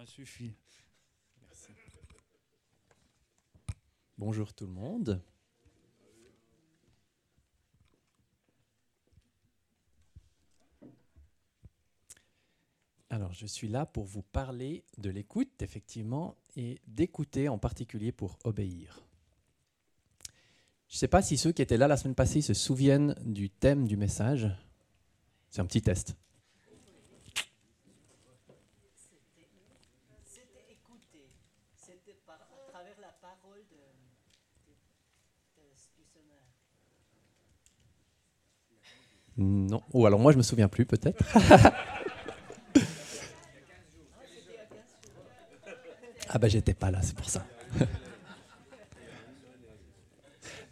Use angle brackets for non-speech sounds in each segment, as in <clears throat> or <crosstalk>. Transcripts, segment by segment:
Ah. Bonjour tout le monde. Alors, je suis là pour vous parler de l'écoute, effectivement, et d'écouter en particulier pour obéir. Je ne sais pas si ceux qui étaient là la semaine passée se souviennent du thème du message. C'est un petit test. C'était écouter. C'était par, à travers la parole de, de, de, du Seigneur. Non. Ou alors moi, je me souviens plus, peut-être. <laughs> ah ben, j'étais pas là, c'est pour ça. <laughs>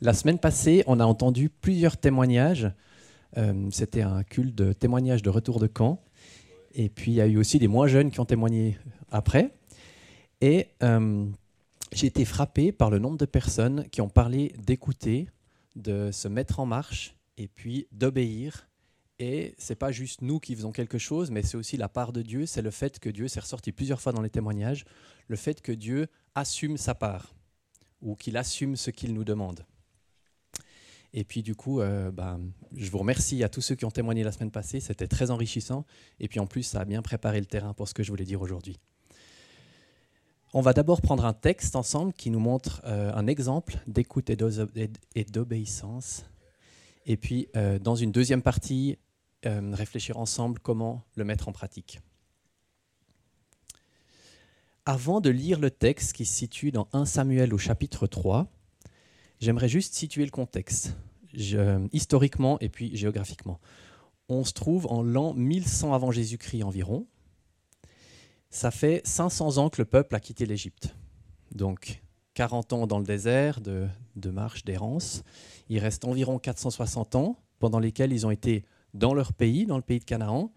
La semaine passée, on a entendu plusieurs témoignages. Euh, C'était un culte de témoignages de retour de camp. Et puis, il y a eu aussi des moins jeunes qui ont témoigné après. Et euh, j'ai été frappé par le nombre de personnes qui ont parlé d'écouter, de se mettre en marche et puis d'obéir. Et c'est pas juste nous qui faisons quelque chose, mais c'est aussi la part de Dieu. C'est le fait que Dieu, s'est ressorti plusieurs fois dans les témoignages, le fait que Dieu assume sa part ou qu'il assume ce qu'il nous demande. Et puis du coup, euh, bah, je vous remercie à tous ceux qui ont témoigné la semaine passée, c'était très enrichissant. Et puis en plus, ça a bien préparé le terrain pour ce que je voulais dire aujourd'hui. On va d'abord prendre un texte ensemble qui nous montre euh, un exemple d'écoute et d'obéissance. Et puis, euh, dans une deuxième partie, euh, réfléchir ensemble comment le mettre en pratique. Avant de lire le texte qui se situe dans 1 Samuel au chapitre 3, j'aimerais juste situer le contexte, historiquement et puis géographiquement. On se trouve en l'an 1100 avant Jésus-Christ environ. Ça fait 500 ans que le peuple a quitté l'Égypte. Donc 40 ans dans le désert de, de marche, d'errance. Il reste environ 460 ans pendant lesquels ils ont été dans leur pays, dans le pays de Canaan.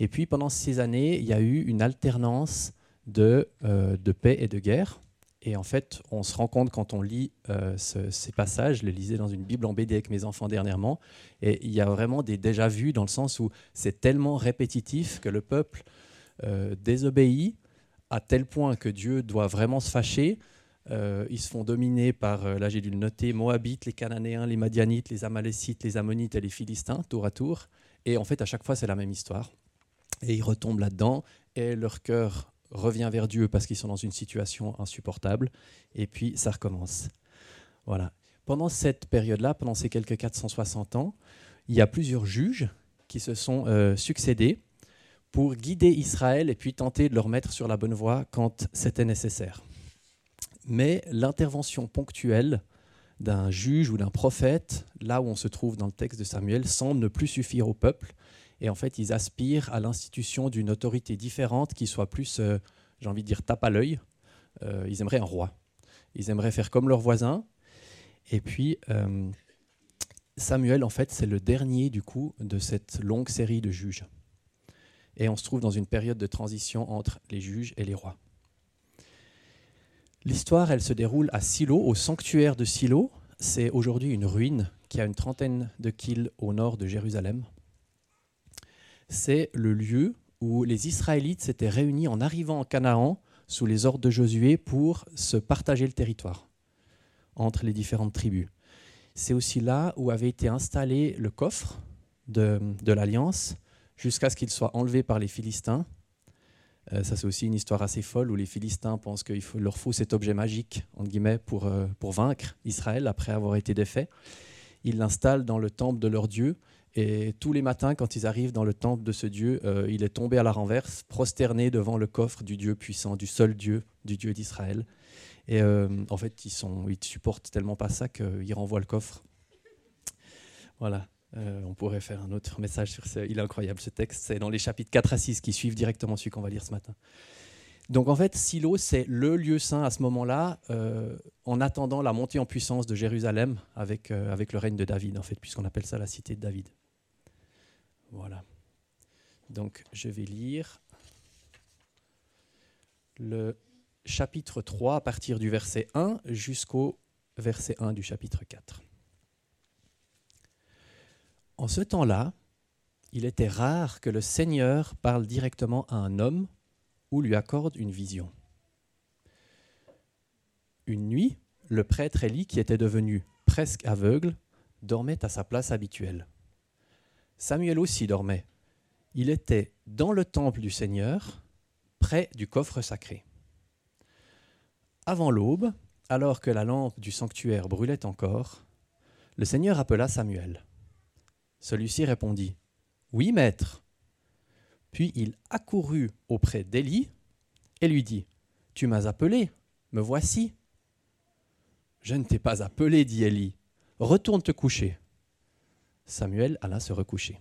Et puis pendant ces années, il y a eu une alternance de, euh, de paix et de guerre. Et en fait, on se rend compte quand on lit euh, ce, ces passages, je les lisais dans une Bible en BD avec mes enfants dernièrement, et il y a vraiment des déjà-vus dans le sens où c'est tellement répétitif que le peuple euh, désobéit à tel point que Dieu doit vraiment se fâcher. Ils se font dominer par, là j'ai dû le noter, Moabites, les Cananéens, les Madianites, les Amalécites, les Ammonites et les Philistins, tour à tour. Et en fait, à chaque fois, c'est la même histoire. Et ils retombent là-dedans, et leur cœur revient vers Dieu parce qu'ils sont dans une situation insupportable, et puis ça recommence. Voilà. Pendant cette période-là, pendant ces quelques 460 ans, il y a plusieurs juges qui se sont euh, succédés pour guider Israël et puis tenter de leur mettre sur la bonne voie quand c'était nécessaire. Mais l'intervention ponctuelle d'un juge ou d'un prophète, là où on se trouve dans le texte de Samuel, semble ne plus suffire au peuple. Et en fait, ils aspirent à l'institution d'une autorité différente qui soit plus, euh, j'ai envie de dire, tape à l'œil. Euh, ils aimeraient un roi. Ils aimeraient faire comme leurs voisins. Et puis, euh, Samuel, en fait, c'est le dernier, du coup, de cette longue série de juges. Et on se trouve dans une période de transition entre les juges et les rois. L'histoire, elle se déroule à Silo, au sanctuaire de Silo. C'est aujourd'hui une ruine qui a une trentaine de kills au nord de Jérusalem. C'est le lieu où les Israélites s'étaient réunis en arrivant en Canaan sous les ordres de Josué pour se partager le territoire entre les différentes tribus. C'est aussi là où avait été installé le coffre de, de l'Alliance jusqu'à ce qu'il soit enlevé par les Philistins euh, ça, c'est aussi une histoire assez folle où les Philistins pensent qu'il leur faut cet objet magique, entre guillemets, pour, euh, pour vaincre Israël après avoir été défait. Ils l'installent dans le temple de leur Dieu. Et tous les matins, quand ils arrivent dans le temple de ce Dieu, euh, il est tombé à la renverse, prosterné devant le coffre du Dieu puissant, du seul Dieu, du Dieu d'Israël. Et en fait, ils, sont, ils supportent tellement pas ça qu'ils renvoient le coffre. Voilà. Euh, on pourrait faire un autre message sur ce. Il est incroyable ce texte. C'est dans les chapitres 4 à 6 qui suivent directement celui qu'on va lire ce matin. Donc en fait, Silo, c'est le lieu saint à ce moment-là, euh, en attendant la montée en puissance de Jérusalem avec, euh, avec le règne de David, en fait, puisqu'on appelle ça la cité de David. Voilà. Donc je vais lire le chapitre 3 à partir du verset 1 jusqu'au verset 1 du chapitre 4. En ce temps-là, il était rare que le Seigneur parle directement à un homme ou lui accorde une vision. Une nuit, le prêtre Élie, qui était devenu presque aveugle, dormait à sa place habituelle. Samuel aussi dormait. Il était dans le temple du Seigneur, près du coffre sacré. Avant l'aube, alors que la lampe du sanctuaire brûlait encore, le Seigneur appela Samuel. Celui-ci répondit Oui, maître. Puis il accourut auprès d'Élie et lui dit Tu m'as appelé, me voici. Je ne t'ai pas appelé, dit Élie. Retourne te coucher. Samuel alla se recoucher.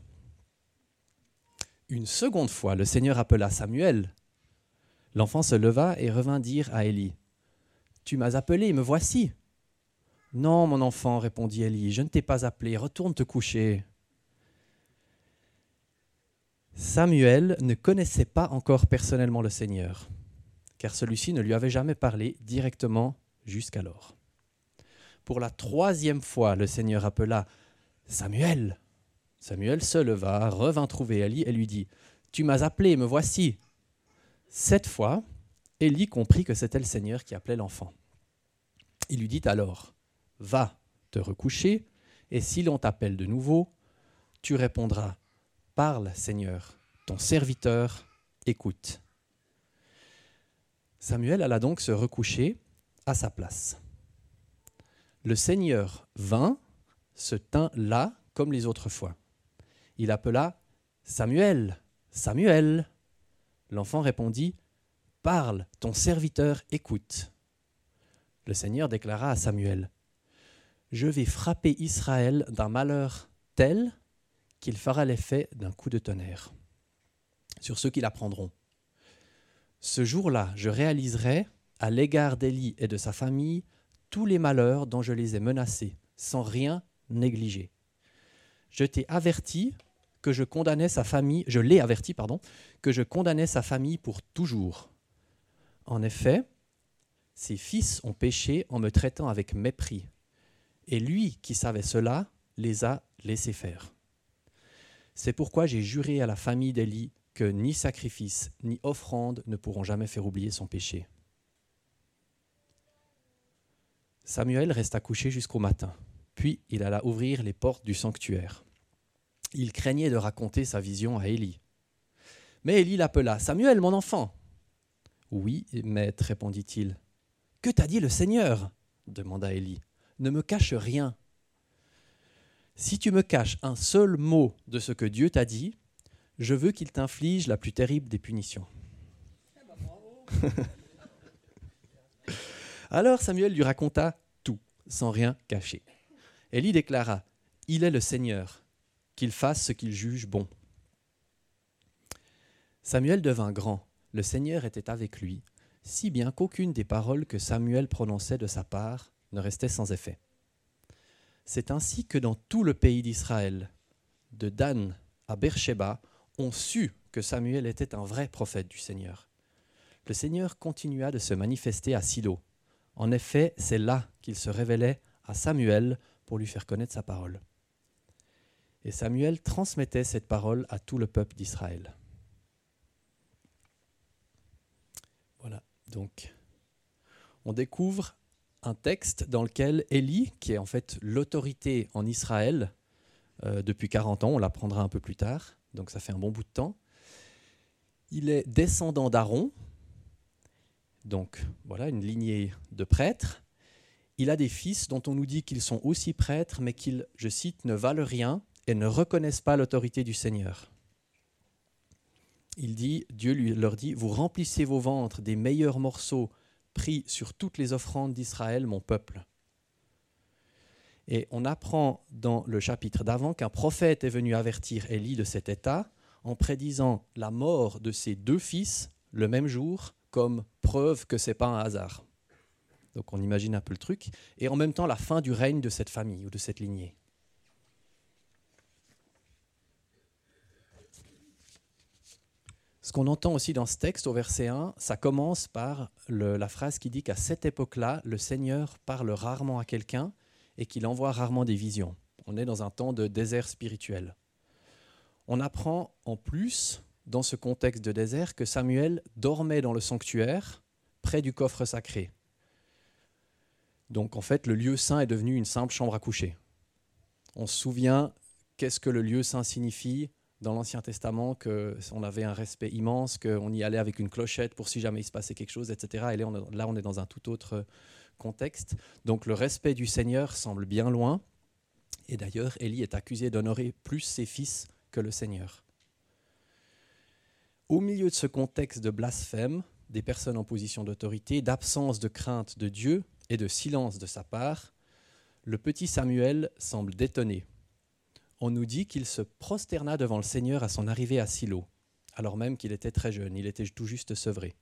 Une seconde fois, le Seigneur appela Samuel. L'enfant se leva et revint dire à Élie Tu m'as appelé, me voici. Non, mon enfant, répondit Élie, je ne t'ai pas appelé, retourne te coucher. Samuel ne connaissait pas encore personnellement le Seigneur, car celui-ci ne lui avait jamais parlé directement jusqu'alors. Pour la troisième fois, le Seigneur appela Samuel. Samuel se leva, revint trouver Élie et lui dit Tu m'as appelé, me voici. Cette fois, Élie comprit que c'était le Seigneur qui appelait l'enfant. Il lui dit alors Va te recoucher, et si l'on t'appelle de nouveau, tu répondras Parle, Seigneur, ton serviteur écoute. Samuel alla donc se recoucher à sa place. Le Seigneur vint, se tint là comme les autres fois. Il appela Samuel, Samuel. L'enfant répondit Parle, ton serviteur écoute. Le Seigneur déclara à Samuel Je vais frapper Israël d'un malheur tel qu'il fera l'effet d'un coup de tonnerre sur ceux qui l'apprendront. Ce jour-là, je réaliserai, à l'égard d'Élie et de sa famille, tous les malheurs dont je les ai menacés, sans rien négliger. Je t'ai averti que je condamnais sa famille, je l'ai averti, pardon, que je condamnais sa famille pour toujours. En effet, ses fils ont péché en me traitant avec mépris, et lui qui savait cela les a laissés faire. C'est pourquoi j'ai juré à la famille d'Élie que ni sacrifice ni offrande ne pourront jamais faire oublier son péché. Samuel resta couché jusqu'au matin. Puis il alla ouvrir les portes du sanctuaire. Il craignait de raconter sa vision à Élie. Mais Élie l'appela Samuel, mon enfant. Oui, maître, répondit-il. Que t'a dit le Seigneur? demanda Élie. Ne me cache rien. Si tu me caches un seul mot de ce que Dieu t'a dit, je veux qu'il t'inflige la plus terrible des punitions. <laughs> Alors Samuel lui raconta tout, sans rien cacher. Élie déclara Il est le Seigneur, qu'il fasse ce qu'il juge bon. Samuel devint grand, le Seigneur était avec lui, si bien qu'aucune des paroles que Samuel prononçait de sa part ne restait sans effet. C'est ainsi que dans tout le pays d'Israël, de Dan à Beersheba, on sut que Samuel était un vrai prophète du Seigneur. Le Seigneur continua de se manifester à Silo, en effet, c'est là qu'il se révélait à Samuel pour lui faire connaître sa parole. Et Samuel transmettait cette parole à tout le peuple d'Israël. Voilà, donc on découvre un texte dans lequel Élie, qui est en fait l'autorité en Israël euh, depuis 40 ans, on l'apprendra un peu plus tard, donc ça fait un bon bout de temps, il est descendant d'Aaron, donc voilà, une lignée de prêtres. Il a des fils dont on nous dit qu'ils sont aussi prêtres, mais qu'ils, je cite, ne valent rien et ne reconnaissent pas l'autorité du Seigneur. Il dit, Dieu lui, leur dit, vous remplissez vos ventres des meilleurs morceaux sur toutes les offrandes d'Israël, mon peuple. Et on apprend dans le chapitre d'avant qu'un prophète est venu avertir Élie de cet état en prédisant la mort de ses deux fils le même jour comme preuve que ce n'est pas un hasard. Donc on imagine un peu le truc. Et en même temps, la fin du règne de cette famille ou de cette lignée. Ce qu'on entend aussi dans ce texte au verset 1, ça commence par la phrase qui dit qu'à cette époque-là, le Seigneur parle rarement à quelqu'un et qu'il envoie rarement des visions. On est dans un temps de désert spirituel. On apprend en plus dans ce contexte de désert, que Samuel dormait dans le sanctuaire, près du coffre sacré. Donc en fait, le lieu saint est devenu une simple chambre à coucher. On se souvient qu'est-ce que le lieu saint signifie dans l'Ancien Testament, qu'on avait un respect immense, qu'on y allait avec une clochette pour si jamais il se passait quelque chose, etc. Et là on, est dans un tout autre contexte. Donc le respect du Seigneur semble bien loin. Et d'ailleurs, Élie est accusé d'honorer plus ses fils que le Seigneur. Au milieu de ce contexte de blasphème des personnes en position d'autorité, d'absence de crainte de Dieu et de silence de sa part, le petit Samuel semble détonné. On nous dit qu'il se prosterna devant le Seigneur à son arrivée à Silo, alors même qu'il était très jeune, il était tout juste sevré.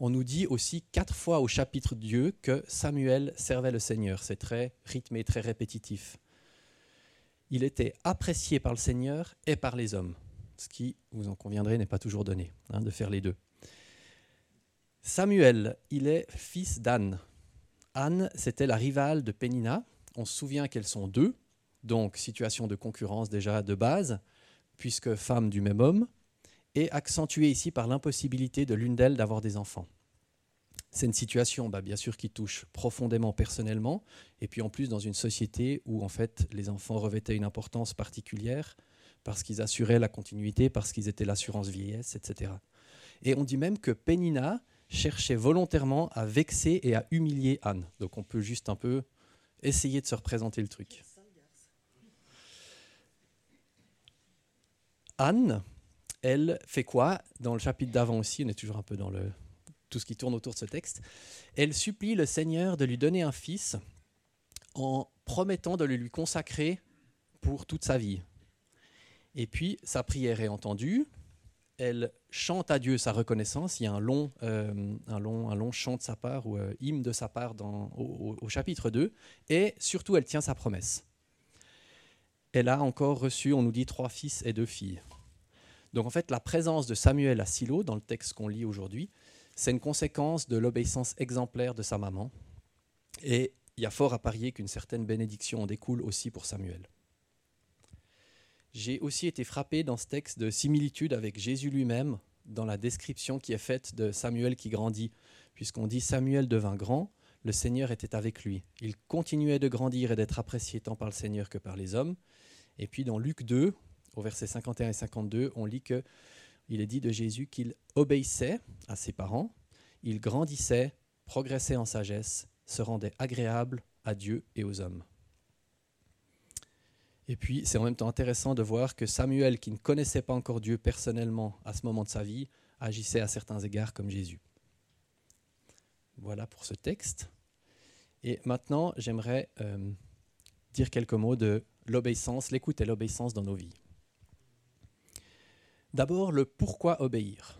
On nous dit aussi quatre fois au chapitre Dieu que Samuel servait le Seigneur. C'est très rythmé, très répétitif. Il était apprécié par le Seigneur et par les hommes, ce qui, vous en conviendrez, n'est pas toujours donné, hein, de faire les deux. Samuel, il est fils d'Anne. Anne, c'était la rivale de Pénina. On se souvient qu'elles sont deux, donc situation de concurrence déjà de base, puisque femme du même homme et accentuée ici par l'impossibilité de l'une d'elles d'avoir des enfants. C'est une situation, bah, bien sûr, qui touche profondément personnellement, et puis en plus dans une société où en fait les enfants revêtaient une importance particulière parce qu'ils assuraient la continuité, parce qu'ils étaient l'assurance vieillesse, etc. Et on dit même que Pénina cherchait volontairement à vexer et à humilier Anne. Donc on peut juste un peu essayer de se représenter le truc. Anne, elle fait quoi Dans le chapitre d'avant aussi, on est toujours un peu dans le, tout ce qui tourne autour de ce texte. Elle supplie le Seigneur de lui donner un fils en promettant de le lui consacrer pour toute sa vie. Et puis, sa prière est entendue. Elle chante à Dieu sa reconnaissance. Il y a un long, euh, long, long chant de sa part ou euh, hymne de sa part dans, au chapitre 2. Et surtout, elle tient sa promesse. Elle a encore reçu, on nous dit, trois fils et deux filles. Donc en fait, la présence de Samuel à Silo, dans le texte qu'on lit aujourd'hui, c'est une conséquence de l'obéissance exemplaire de sa maman. Et il y a fort à parier qu'une certaine bénédiction en découle aussi pour Samuel. J'ai aussi été frappé dans ce texte de similitude avec Jésus lui-même dans la description qui est faite de Samuel qui grandit, puisqu'on dit Samuel devint grand, le Seigneur était avec lui. Il continuait de grandir et d'être apprécié tant par le Seigneur que par les hommes. Et puis dans Luc 2, au verset 51 et 52, on lit que il est dit de Jésus qu'il obéissait à ses parents, il grandissait, progressait en sagesse, se rendait agréable à Dieu et aux hommes. Et puis, c'est en même temps intéressant de voir que Samuel, qui ne connaissait pas encore Dieu personnellement à ce moment de sa vie, agissait à certains égards comme Jésus. Voilà pour ce texte. Et maintenant, j'aimerais euh, dire quelques mots de l'obéissance, l'écoute et l'obéissance dans nos vies. D'abord, le pourquoi obéir.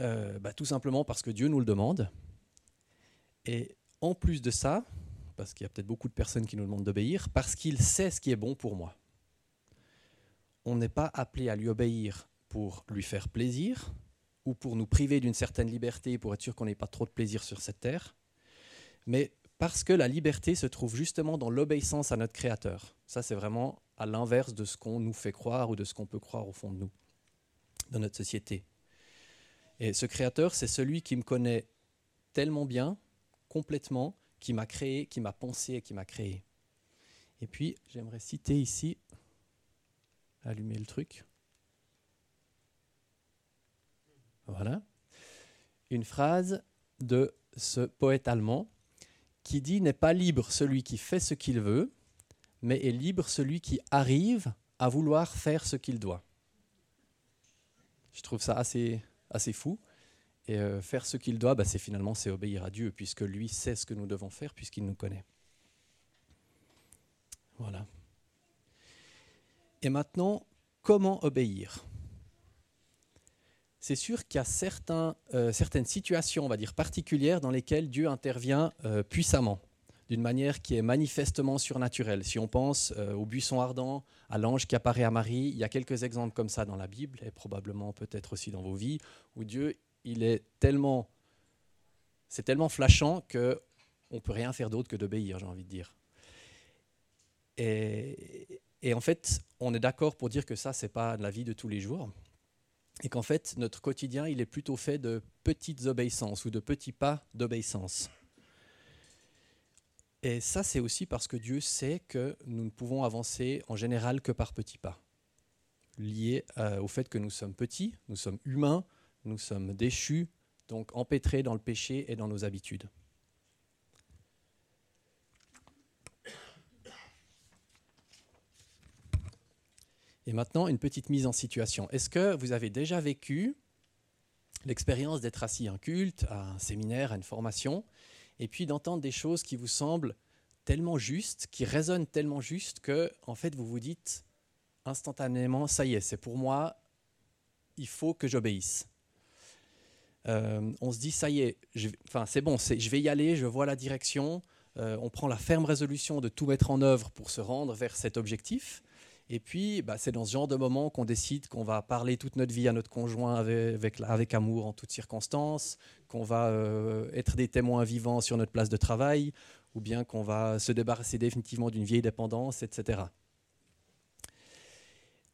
Euh, bah, tout simplement parce que Dieu nous le demande. Et en plus de ça, parce qu'il y a peut-être beaucoup de personnes qui nous demandent d'obéir, parce qu'il sait ce qui est bon pour moi. On n'est pas appelé à lui obéir pour lui faire plaisir ou pour nous priver d'une certaine liberté pour être sûr qu'on n'ait pas trop de plaisir sur cette terre, mais parce que la liberté se trouve justement dans l'obéissance à notre Créateur. Ça, c'est vraiment à l'inverse de ce qu'on nous fait croire ou de ce qu'on peut croire au fond de nous, dans notre société. Et ce Créateur, c'est celui qui me connaît tellement bien, complètement, qui m'a créé, qui m'a pensé et qui m'a créé. Et puis, j'aimerais citer ici, allumer le truc. Voilà. Une phrase de ce poète allemand qui dit N'est pas libre celui qui fait ce qu'il veut, mais est libre celui qui arrive à vouloir faire ce qu'il doit. Je trouve ça assez, assez fou. Et euh, faire ce qu'il doit, bah, c'est finalement c'est obéir à Dieu, puisque lui sait ce que nous devons faire, puisqu'il nous connaît. Voilà. Et maintenant, comment obéir? C'est sûr qu'il y a euh, certaines situations, on va dire, particulières dans lesquelles Dieu intervient euh, puissamment d'une manière qui est manifestement surnaturelle. Si on pense euh, au buisson ardent, à l'ange qui apparaît à Marie, il y a quelques exemples comme ça dans la Bible et probablement peut-être aussi dans vos vies où Dieu, il est tellement c'est tellement flashant que on peut rien faire d'autre que d'obéir, j'ai envie de dire. Et, Et en fait, on est d'accord pour dire que ça, c'est pas la vie de tous les jours. Et qu'en fait, notre quotidien, il est plutôt fait de petites obéissances ou de petits pas d'obéissance. Et ça, c'est aussi parce que Dieu sait que nous ne pouvons avancer en général que par petits pas, liés euh, au fait que nous sommes petits, nous sommes humains, nous sommes déchus, donc empêtrés dans le péché et dans nos habitudes. Et maintenant, une petite mise en situation. Est-ce que vous avez déjà vécu l'expérience d'être assis à un culte, à un séminaire, à une formation, et puis d'entendre des choses qui vous semblent tellement justes, qui résonnent tellement justes que, en fait, vous vous dites instantanément, ça y est, c'est pour moi, il faut que j'obéisse. Euh, on se dit, ça y est, enfin, c'est bon, je vais y aller, je vois la direction, euh, on prend la ferme résolution de tout mettre en œuvre pour se rendre vers cet objectif. Et puis, bah, c'est dans ce genre de moment qu'on décide qu'on va parler toute notre vie à notre conjoint avec, amour en toutes circonstances, qu'on va euh, être des témoins vivants sur notre place de travail, ou bien qu'on va se débarrasser définitivement d'une vieille dépendance, etc.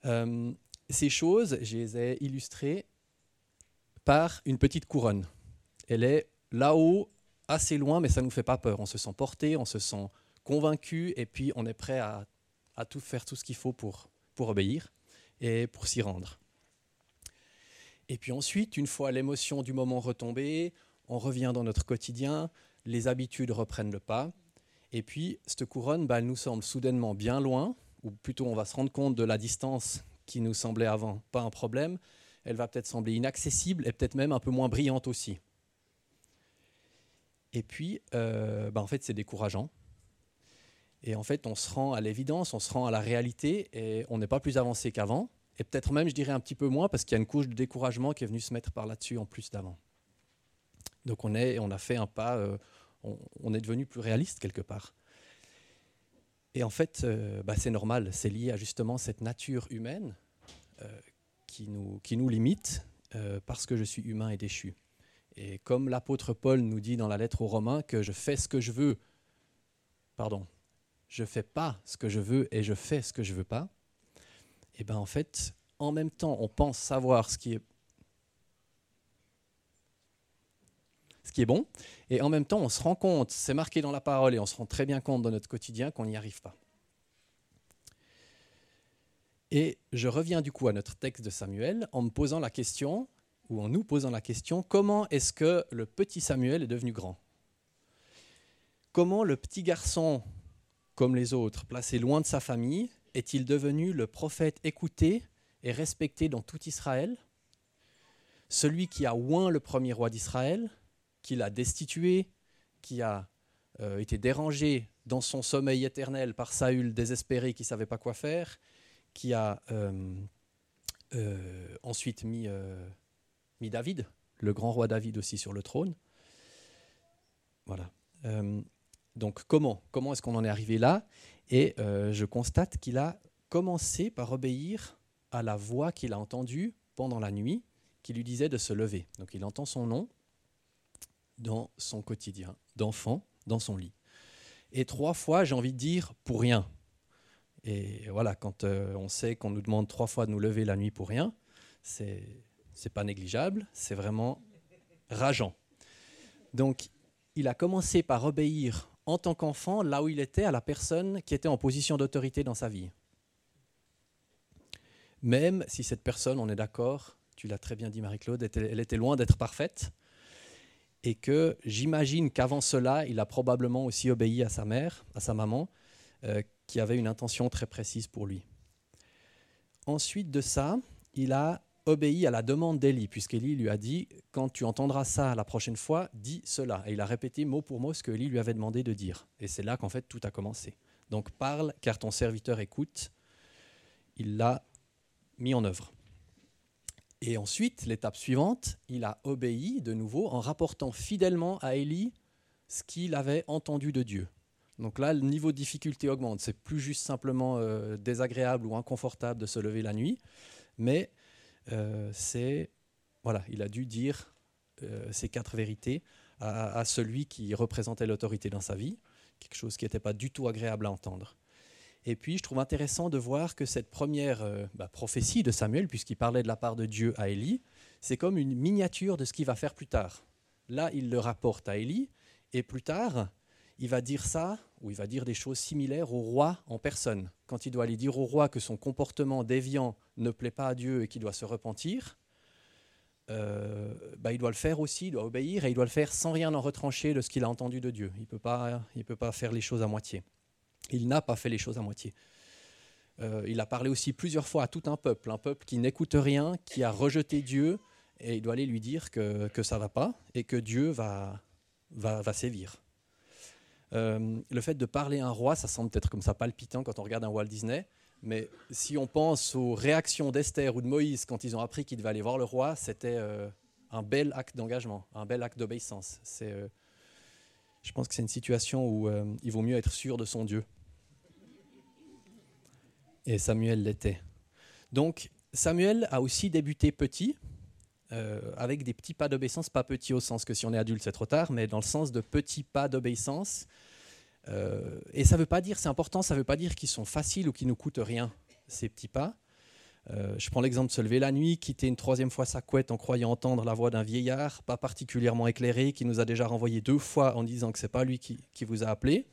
Euh, ces choses, je les ai illustrées par une petite couronne. Elle est là-haut, assez loin, mais ça ne nous fait pas peur. On se sent porté, on se sent convaincu, et puis on est prêt à à tout faire tout ce qu'il faut pour, pour obéir et pour s'y rendre. Et puis ensuite, une fois l'émotion du moment retombée, on revient dans notre quotidien, les habitudes reprennent le pas, et puis cette couronne, bah, elle nous semble soudainement bien loin, ou plutôt on va se rendre compte de la distance qui nous semblait avant pas un problème, elle va peut-être sembler inaccessible et peut-être même un peu moins brillante aussi. Et puis, euh, bah, en fait, c'est décourageant et en fait, on se rend à l'évidence, on se rend à la réalité et on n'est pas plus avancé qu'avant. Et peut-être même, je dirais, un petit peu moins parce qu'il y a une couche de découragement qui est venue se mettre par là-dessus en plus d'avant. Donc on, est, on a fait un pas, euh, on, est devenu plus réaliste quelque part. Et en fait, euh, bah, c'est normal, c'est lié à justement cette nature humaine euh, qui, nous, qui nous limite parce que je suis humain et déchu. Et comme l'apôtre Paul nous dit dans la lettre aux Romains que je fais ce que je veux, pardon, je fais pas ce que je veux et je fais ce que je veux pas, et eh ben en fait, en même temps, on pense savoir ce qui est ce qui est bon, et en même temps, on se rend compte, c'est marqué dans la parole, et on se rend très bien compte dans notre quotidien qu'on n'y arrive pas. Et je reviens du coup à notre texte de Samuel en me posant la question, ou en nous posant la question, comment est-ce que le petit Samuel est devenu grand? Comment le petit garçon comme les autres, placé loin de sa famille, est-il devenu le prophète écouté et respecté dans tout Israël? Celui qui a oint le premier roi d'Israël, qui l'a destitué, qui a euh, été dérangé dans son sommeil éternel par Saül désespéré qui ne savait pas quoi faire, qui a euh, euh, ensuite mis, mis David, le grand roi David aussi sur le trône. Voilà. Donc comment Comment est-ce qu'on en est arrivé là? Et euh, je constate qu'il a commencé par obéir à la voix qu'il a entendue pendant la nuit, qui lui disait de se lever. Donc il entend son nom dans son quotidien, d'enfant, dans son lit. Et trois fois, j'ai envie de dire, pour rien. Et voilà, quand euh, on sait qu'on nous demande trois fois de nous lever la nuit pour rien, c'est c'est pas négligeable, c'est vraiment rageant. Donc, il a commencé par obéir en tant qu'enfant là où il était à la personne qui était en position d'autorité dans sa vie. Même si cette personne, on est d'accord, tu l'as très bien dit Marie-Claude, elle était loin d'être parfaite, et que j'imagine qu'avant cela, il a probablement aussi obéi à sa mère, à sa maman, euh, qui avait une intention très précise pour lui. Ensuite de ça, il a obéi à la demande d'Élie, puisqu'Élie lui a dit Quand tu entendras ça la prochaine fois, dis cela. Et il a répété mot pour mot ce que Élie lui avait demandé de dire. Et c'est là qu'en fait tout a commencé. Donc parle, car ton serviteur écoute. Il l'a mis en œuvre. Et ensuite, l'étape suivante, il a obéi de nouveau en rapportant fidèlement à Élie ce qu'il avait entendu de Dieu. Donc là, le niveau de difficulté augmente. C'est plus juste simplement euh, désagréable ou inconfortable de se lever la nuit, mais euh, c'est voilà, il a dû dire euh, ces quatre vérités à, celui qui représentait l'autorité dans sa vie, quelque chose qui n'était pas du tout agréable à entendre. Et puis, je trouve intéressant de voir que cette première euh, bah, prophétie de Samuel, puisqu'il parlait de la part de Dieu à Élie, c'est comme une miniature de ce qu'il va faire plus tard. Là, il le rapporte à Élie, et plus tard, il va dire ça, ou il va dire des choses similaires au roi en personne. Quand il doit aller dire au roi que son comportement déviant ne plaît pas à Dieu et qu'il doit se repentir, euh, bah, il doit le faire aussi, il doit obéir, et il doit le faire sans rien en retrancher de ce qu'il a entendu de Dieu. Il ne peut, pas, peut pas faire les choses à moitié. Il n'a pas fait les choses à moitié. Euh, il a parlé aussi plusieurs fois à tout un peuple, un peuple qui n'écoute rien, qui a rejeté Dieu, et il doit aller lui dire que, que ça va pas et que Dieu va, va, va sévir. Euh, le fait de parler à un roi, ça semble peut-être comme ça palpitant quand on regarde un Walt Disney, mais si on pense aux réactions d'Esther ou de Moïse quand ils ont appris qu'ils devaient aller voir le roi, c'était euh, un bel acte d'engagement, un bel acte d'obéissance. Euh, je pense que c'est une situation où il vaut mieux être sûr de son Dieu. Et Samuel l'était. Donc Samuel a aussi débuté petit, avec des petits pas d'obéissance, pas petits au sens que si on est adulte c'est trop tard, mais dans le sens de petits pas d'obéissance euh, et ça veut pas dire, c'est important, ça ne veut pas dire qu'ils sont faciles ou qu'ils nous coûtent rien, ces petits pas. Euh, je prends l'exemple de se lever la nuit, quitter une troisième fois sa couette en croyant entendre la voix d'un vieillard, pas particulièrement éclairé, qui nous a déjà renvoyé deux fois en disant que c'est pas lui qui, qui, vous a appelé,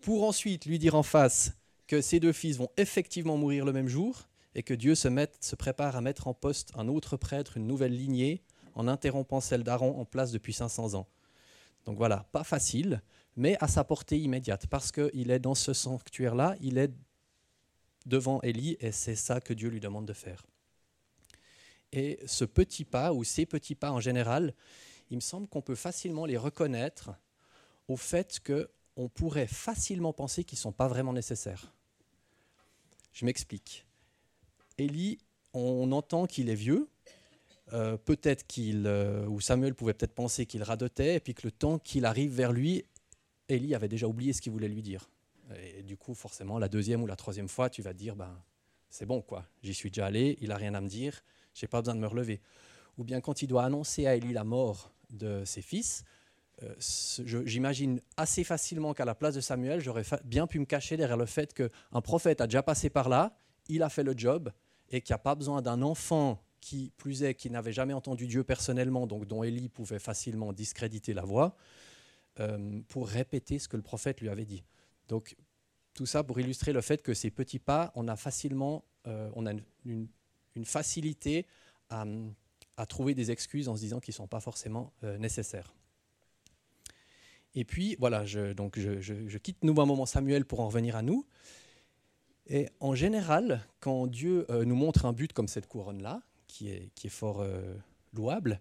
pour ensuite lui dire en face que ses deux fils vont effectivement mourir le même jour et que Dieu se, prépare à mettre en poste un autre prêtre, une nouvelle lignée, en interrompant celle d'Aaron en place depuis 500 ans. Donc voilà, pas facile, mais à sa portée immédiate, parce qu'il est dans ce sanctuaire-là, il est devant Élie, et c'est ça que Dieu lui demande de faire. Et ce petit pas, ou ces petits pas en général, il me semble qu'on peut facilement les reconnaître au fait qu'on pourrait facilement penser qu'ils ne sont pas vraiment nécessaires. Je m'explique. Élie, on entend qu'il est vieux, euh, peut-être qu'il, euh, ou Samuel pouvait peut-être penser qu'il radotait, et puis que le temps qu'il arrive vers lui, Élie avait déjà oublié ce qu'il voulait lui dire. Et du coup, forcément, la deuxième ou la troisième fois, tu vas te dire, ben, c'est bon, quoi. J'y suis déjà allé, il n'a rien à me dire, j'ai pas besoin de me relever. Ou bien quand il doit annoncer à Élie la mort de ses fils, euh, j'imagine assez facilement qu'à la place de Samuel, j'aurais bien pu me cacher derrière le fait qu'un prophète a déjà passé par là, il a fait le job, et qu'il n'y a pas besoin d'un enfant qui, plus est, qui n'avait jamais entendu Dieu personnellement, donc dont Élie pouvait facilement discréditer la voix, euh, pour répéter ce que le prophète lui avait dit. Donc tout ça pour illustrer le fait que ces petits pas, on a facilement, euh, on a une, facilité à, trouver des excuses en se disant qu'ils ne sont pas forcément euh, nécessaires. Et puis voilà, je, donc je, quitte nous un moment Samuel pour en revenir à nous. Et en général, quand Dieu nous montre un but comme cette couronne-là, qui est, qui est fort louable,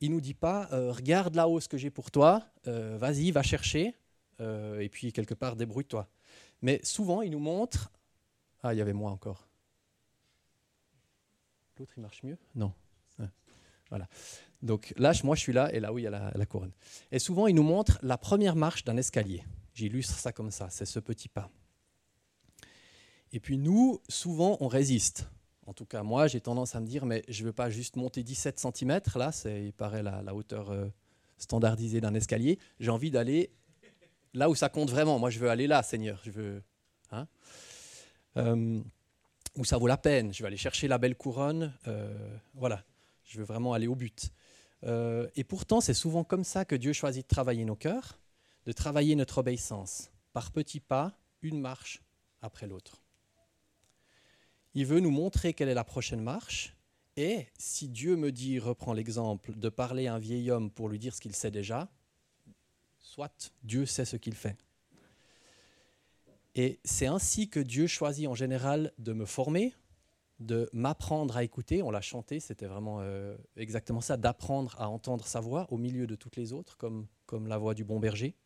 il nous dit pas euh, regarde là-haut ce que j'ai pour toi, euh, vas-y, va chercher, euh, et puis quelque part débrouille-toi. Mais souvent, il nous montre ah, il y avait moi encore. L'autre, il marche mieux? Non. Voilà. Donc là, moi, je suis là, et là où il y a la, la couronne. Et souvent, il nous montre la première marche d'un escalier. J'illustre ça comme ça, c'est ce petit pas. Et puis nous, souvent, on résiste. En tout cas, moi, j'ai tendance à me dire, mais je ne veux pas juste monter 17 cm, là, il paraît la, hauteur euh, standardisée d'un escalier. J'ai envie d'aller là où ça compte vraiment. Moi, je veux aller là, Seigneur. Je veux. Hein euh, où ça vaut la peine. Je veux aller chercher la belle couronne. Euh, voilà. Je veux vraiment aller au but. et pourtant, c'est souvent comme ça que Dieu choisit de travailler nos cœurs, de travailler notre obéissance, par petits pas, une marche après l'autre. Il veut nous montrer quelle est la prochaine marche. Et si Dieu me dit, reprend l'exemple, de parler à un vieil homme pour lui dire ce qu'il sait déjà, soit Dieu sait ce qu'il fait. Et c'est ainsi que Dieu choisit en général de me former, de m'apprendre à écouter. On l'a chanté, c'était vraiment euh, exactement ça, d'apprendre à entendre sa voix au milieu de toutes les autres, comme, comme la voix du bon berger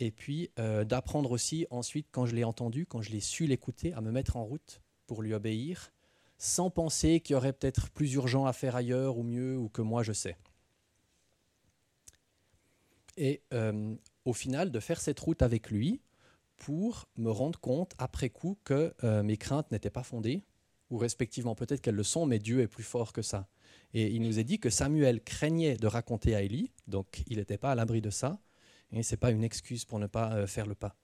et puis euh, d'apprendre aussi ensuite, quand je l'ai entendu, quand je l'ai su l'écouter, à me mettre en route pour lui obéir, sans penser qu'il y aurait peut-être plus urgent à faire ailleurs ou mieux, ou que moi je sais. Et euh, au final, de faire cette route avec lui pour me rendre compte après coup que euh, mes craintes n'étaient pas fondées, ou respectivement peut-être qu'elles le sont, mais Dieu est plus fort que ça. Et il nous est dit que Samuel craignait de raconter à Élie, donc il n'était pas à l'abri de ça, et ce n'est pas une excuse pour ne pas euh, faire le pas.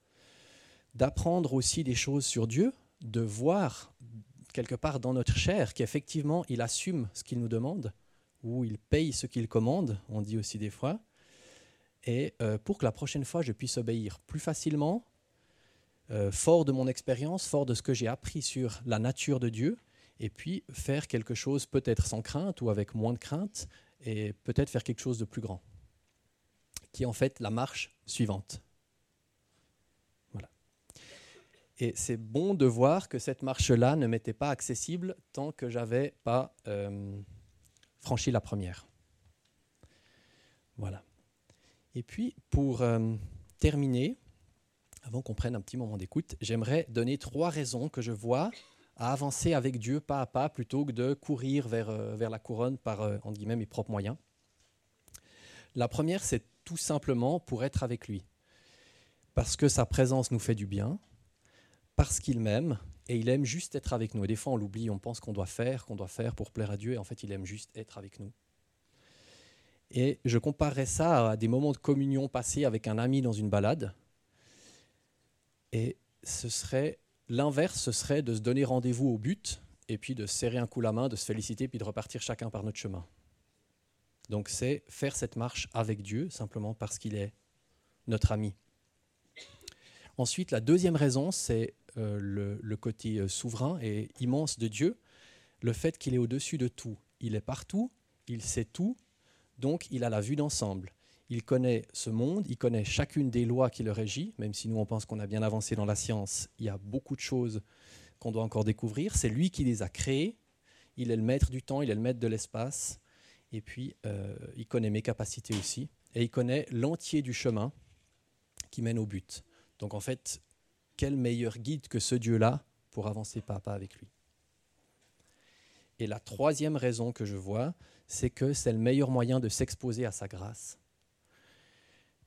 d'apprendre aussi des choses sur Dieu, de voir quelque part dans notre chair qu'effectivement il assume ce qu'il nous demande, ou il paye ce qu'il commande, on dit aussi des fois, et euh, pour que la prochaine fois je puisse obéir plus facilement, euh, fort de mon expérience, fort de ce que j'ai appris sur la nature de Dieu, et puis faire quelque chose peut-être sans crainte ou avec moins de crainte, et peut-être faire quelque chose de plus grand, qui est en fait la marche suivante. Voilà. Et c'est bon de voir que cette marche-là ne m'était pas accessible tant que j'avais pas euh, franchi la première. Voilà. Et puis, pour euh, terminer, avant qu'on prenne un petit moment d'écoute, j'aimerais donner trois raisons que je vois à avancer avec Dieu pas à pas plutôt que de courir vers, euh, vers la couronne par euh, guillemets, mes propres moyens. La première, c'est tout simplement pour être avec lui. Parce que sa présence nous fait du bien, parce qu'il m'aime, et il aime juste être avec nous. Et des fois, on l'oublie, on pense qu'on doit faire, qu'on doit faire pour plaire à Dieu, et en fait, il aime juste être avec nous. Et je comparerais ça à des moments de communion passés avec un ami dans une balade. Et ce serait l'inverse, ce serait de se donner rendez-vous au but et puis de serrer un coup la main, de se féliciter puis de repartir chacun par notre chemin. Donc c'est faire cette marche avec Dieu simplement parce qu'il est notre ami. Ensuite, la deuxième raison, c'est euh, le, le, côté euh, souverain et immense de Dieu, le fait qu'il est au-dessus de tout. Il est partout, il sait tout, donc il a la vue d'ensemble. Il connaît ce monde, il connaît chacune des lois qui le régit, même si nous on pense qu'on a bien avancé dans la science, il y a beaucoup de choses qu'on doit encore découvrir. C'est lui qui les a créées, il est le maître du temps, il est le maître de l'espace, et puis euh, il connaît mes capacités aussi, et il connaît l'entier du chemin qui mène au but. Donc en fait, quel meilleur guide que ce Dieu-là pour avancer pas à pas avec lui? Et la troisième raison que je vois, c'est que c'est le meilleur moyen de s'exposer à sa grâce.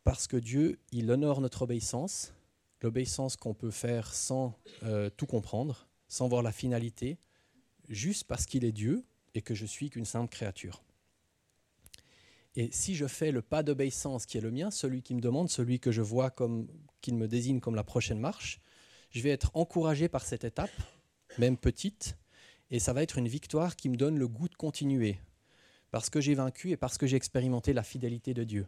Parce que Dieu, il honore notre obéissance, l'obéissance qu'on peut faire sans euh, tout comprendre, sans voir la finalité, juste parce qu'il est Dieu et que je suis qu'une simple créature. Et si je fais le pas d'obéissance qui est le mien, celui qui me demande, celui que je vois comme qu'il me désigne comme la prochaine marche, je vais être encouragé par cette étape, même petite, et ça va être une victoire qui me donne le goût de continuer, parce que j'ai vaincu et parce que j'ai expérimenté la fidélité de Dieu.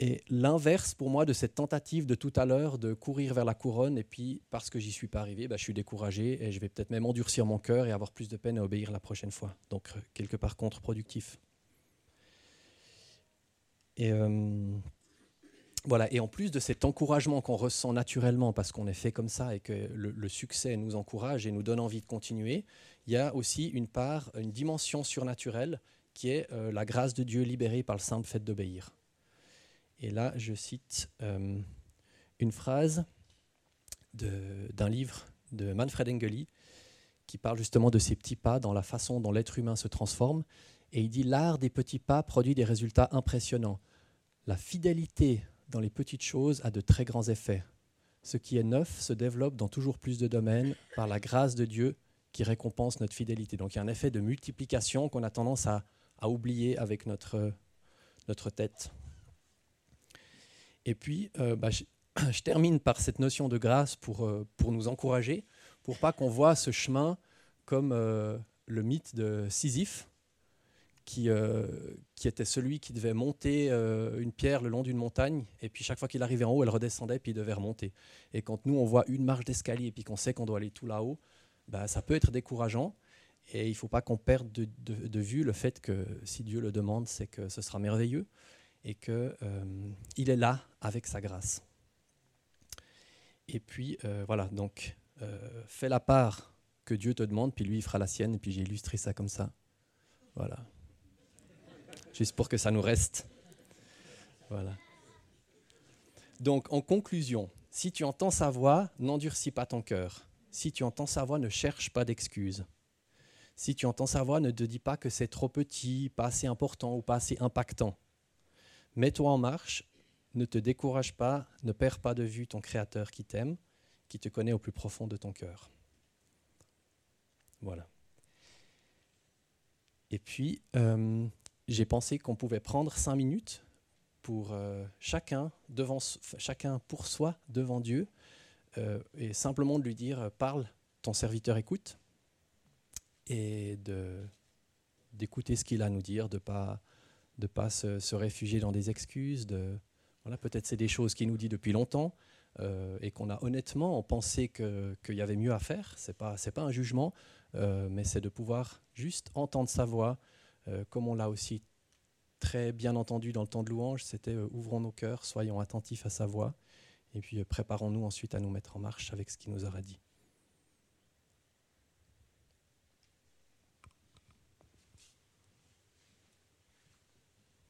Et l'inverse pour moi de cette tentative de tout à l'heure de courir vers la couronne, et puis parce que j'y suis pas arrivé, bah, je suis découragé et je vais peut-être même endurcir mon cœur et avoir plus de peine à obéir la prochaine fois. Donc quelque part contre-productif. Et euh, voilà. Et en plus de cet encouragement qu'on ressent naturellement parce qu'on est fait comme ça et que le, succès nous encourage et nous donne envie de continuer, il y a aussi une part, une dimension surnaturelle qui est euh, la grâce de Dieu libérée par le simple fait d'obéir. Et là, je cite euh, une phrase d'un livre de Manfred Engeli qui parle justement de ces petits pas dans la façon dont l'être humain se transforme. Et il dit L'art des petits pas produit des résultats impressionnants. La fidélité dans les petites choses a de très grands effets. Ce qui est neuf se développe dans toujours plus de domaines par la grâce de Dieu qui récompense notre fidélité. Donc il y a un effet de multiplication qu'on a tendance à, oublier avec notre, tête. Et puis, euh, bah, <clears throat> je, termine par cette notion de grâce pour, euh, pour nous encourager, pour pas qu'on voit ce chemin comme euh, le mythe de Sisyphe, qui, euh, qui, était celui qui devait monter euh, une pierre le long d'une montagne, et puis chaque fois qu'il arrivait en haut, elle redescendait, puis il devait remonter. Et quand nous, on voit une marche d'escalier, et puis qu'on sait qu'on doit aller tout là-haut, bah, ça peut être décourageant, et il ne faut pas qu'on perde de, vue le fait que si Dieu le demande, c'est que ce sera merveilleux, et qu'il euh, est là avec sa grâce. Et puis, voilà, donc, fais la part que Dieu te demande, puis lui, il fera la sienne, et puis j'ai illustré ça comme ça. Voilà juste pour que ça nous reste. Voilà. Donc, en conclusion, si tu entends sa voix, n'endurcis pas ton cœur. Si tu entends sa voix, ne cherche pas d'excuses. Si tu entends sa voix, ne te dis pas que c'est trop petit, pas assez important ou pas assez impactant. Mets-toi en marche, ne te décourage pas, ne perds pas de vue ton Créateur qui t'aime, qui te connaît au plus profond de ton cœur. Voilà. Et puis, euh, j'ai pensé qu'on pouvait prendre cinq minutes pour euh, chacun, devant, chacun pour soi devant Dieu, euh, et simplement de lui dire euh, parle, ton serviteur écoute, et d'écouter ce qu'il a à nous dire, de pas de pas se, réfugier dans des excuses, voilà peut-être c'est des choses qu'il nous dit depuis longtemps et qu'on a honnêtement pensé qu'il y avait mieux à faire. C'est pas c'est pas un jugement, mais c'est de pouvoir juste entendre sa voix, comme on l'a aussi très bien entendu dans le temps de louange, c'était euh, ouvrons nos cœurs, soyons attentifs à sa voix, et puis euh, préparons-nous ensuite à nous mettre en marche avec ce qu'il nous aura dit.